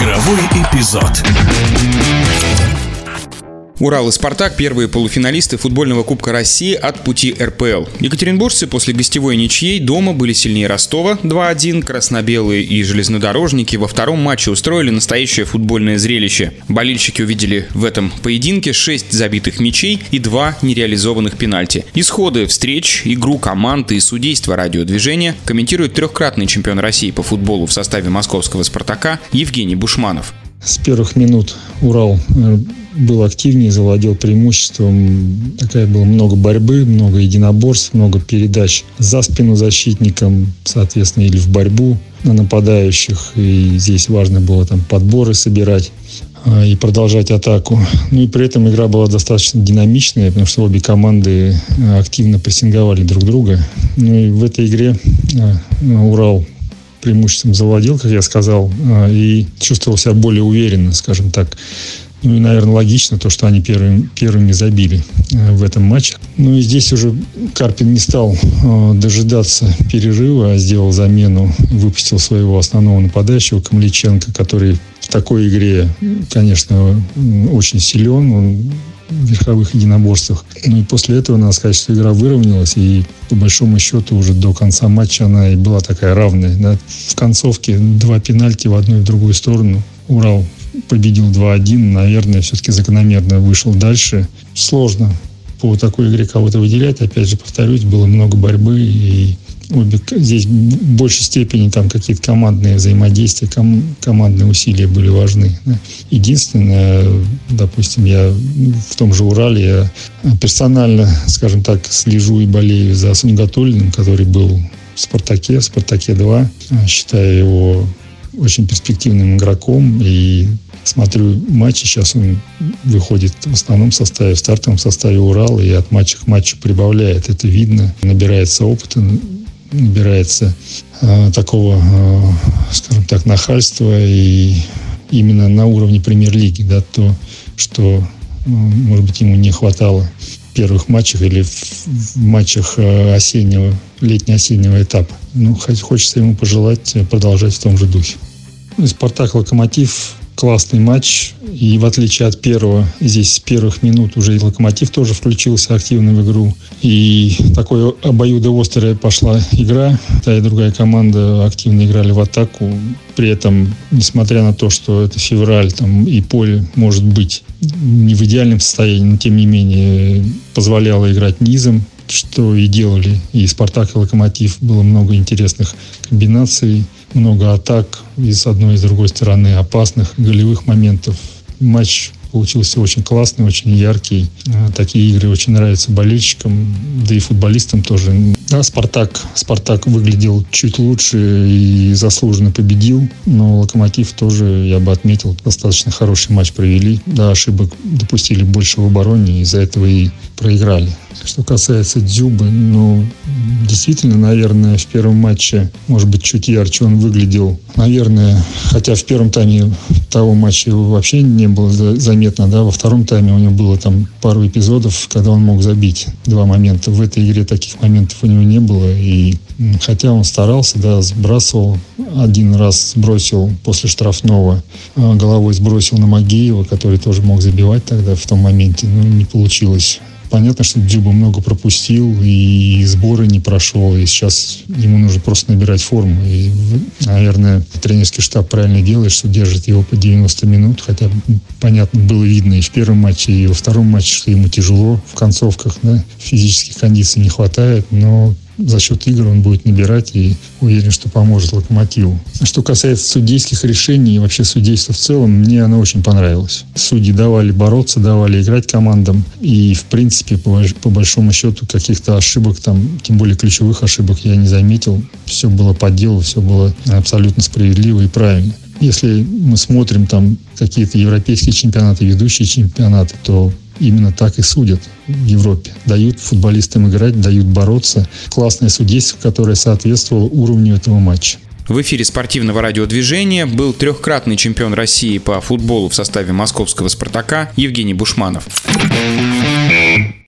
Игровой эпизод. Урал и «Спартак» – первые полуфиналисты футбольного Кубка России от пути РПЛ. Екатеринбуржцы после гостевой ничьей дома были сильнее Ростова 2-1, краснобелые и железнодорожники во втором матче устроили настоящее футбольное зрелище. Болельщики увидели в этом поединке 6 забитых мячей и 2 нереализованных пенальти. Исходы встреч, игру команд и судейство радиодвижения комментирует трехкратный чемпион России по футболу в составе московского «Спартака» Евгений Бушманов. С первых минут Урал э, был активнее, завладел преимуществом. Такая было много борьбы, много единоборств, много передач за спину защитникам, соответственно, или в борьбу на нападающих. И здесь важно было там подборы собирать а, и продолжать атаку. Ну и при этом игра была достаточно динамичная, потому что обе команды а, активно прессинговали друг друга. Ну и в этой игре а, Урал преимуществом завладел, как я сказал, и чувствовал себя более уверенно, скажем так. Ну и, наверное, логично то, что они первыми, первыми забили э, в этом матче. Ну и здесь уже Карпин не стал э, дожидаться перерыва, а сделал замену, выпустил своего основного нападающего Камличенко, который в такой игре, конечно, очень силен. Он в верховых единоборствах. Ну и после этого надо сказать, что игра выровнялась, и по большому счету уже до конца матча она и была такая равная. Да. В концовке два пенальти в одну и в другую сторону. Урал победил 2-1, наверное, все-таки закономерно вышел дальше. Сложно по такой игре кого-то выделять. Опять же, повторюсь, было много борьбы, и обе, здесь в большей степени там какие-то командные взаимодействия, ком, командные усилия были важны. Единственное, допустим, я в том же Урале, я персонально, скажем так, слежу и болею за Сунгатулиным, который был в «Спартаке», в «Спартаке-2», считаю его очень перспективным игроком. И смотрю матчи, сейчас он выходит в основном составе, в стартовом составе Урала и от матча к матчу прибавляет. Это видно, набирается опыта, набирается э, такого, э, скажем так, нахальства и именно на уровне премьер-лиги, да, то, что, э, может быть, ему не хватало первых матчах или в, матчах э, осеннего, летне-осеннего этапа. Ну, хочется ему пожелать продолжать в том же духе. Спартак Локомотив классный матч. И в отличие от первого, здесь с первых минут уже и Локомотив тоже включился активно в игру. И такой обоюдоострая пошла игра. Та и другая команда активно играли в атаку. При этом, несмотря на то, что это февраль, там и поле может быть не в идеальном состоянии, но тем не менее позволяло играть низом, что и делали и «Спартак», и «Локомотив». Было много интересных комбинаций, много атак и с одной и с другой стороны опасных голевых моментов. Матч получился очень классный, очень яркий. А, такие игры очень нравятся болельщикам, да и футболистам тоже. Да, Спартак, Спартак выглядел чуть лучше и заслуженно победил, но Локомотив тоже, я бы отметил, достаточно хороший матч провели. Да, ошибок допустили больше в обороне, из-за этого и проиграли. Что касается Дзюбы, ну, действительно, наверное, в первом матче, может быть, чуть ярче он выглядел. Наверное, хотя в первом тайме того матча его вообще не было заметно, да, во втором тайме у него было там пару эпизодов, когда он мог забить два момента. В этой игре таких моментов у него не было, и хотя он старался, да, сбрасывал, один раз сбросил после штрафного, а головой сбросил на Магеева, который тоже мог забивать тогда в том моменте, но не получилось. Понятно, что Дзюба много пропустил и сборы не прошел, и сейчас ему нужно просто набирать форму. И, наверное, тренерский штаб правильно делает, что держит его по 90 минут, хотя, понятно, было видно и в первом матче, и во втором матче, что ему тяжело в концовках, да, физических кондиций не хватает, но за счет игр он будет набирать и уверен, что поможет Локомотиву. Что касается судейских решений и вообще судейства в целом, мне оно очень понравилось. Судьи давали бороться, давали играть командам. И, в принципе, по, по большому счету, каких-то ошибок там, тем более ключевых ошибок я не заметил. Все было по делу, все было абсолютно справедливо и правильно. Если мы смотрим там какие-то европейские чемпионаты, ведущие чемпионаты, то именно так и судят в Европе. Дают футболистам играть, дают бороться. Классное судейство, которое соответствовало уровню этого матча. В эфире спортивного радиодвижения был трехкратный чемпион России по футболу в составе московского «Спартака» Евгений Бушманов.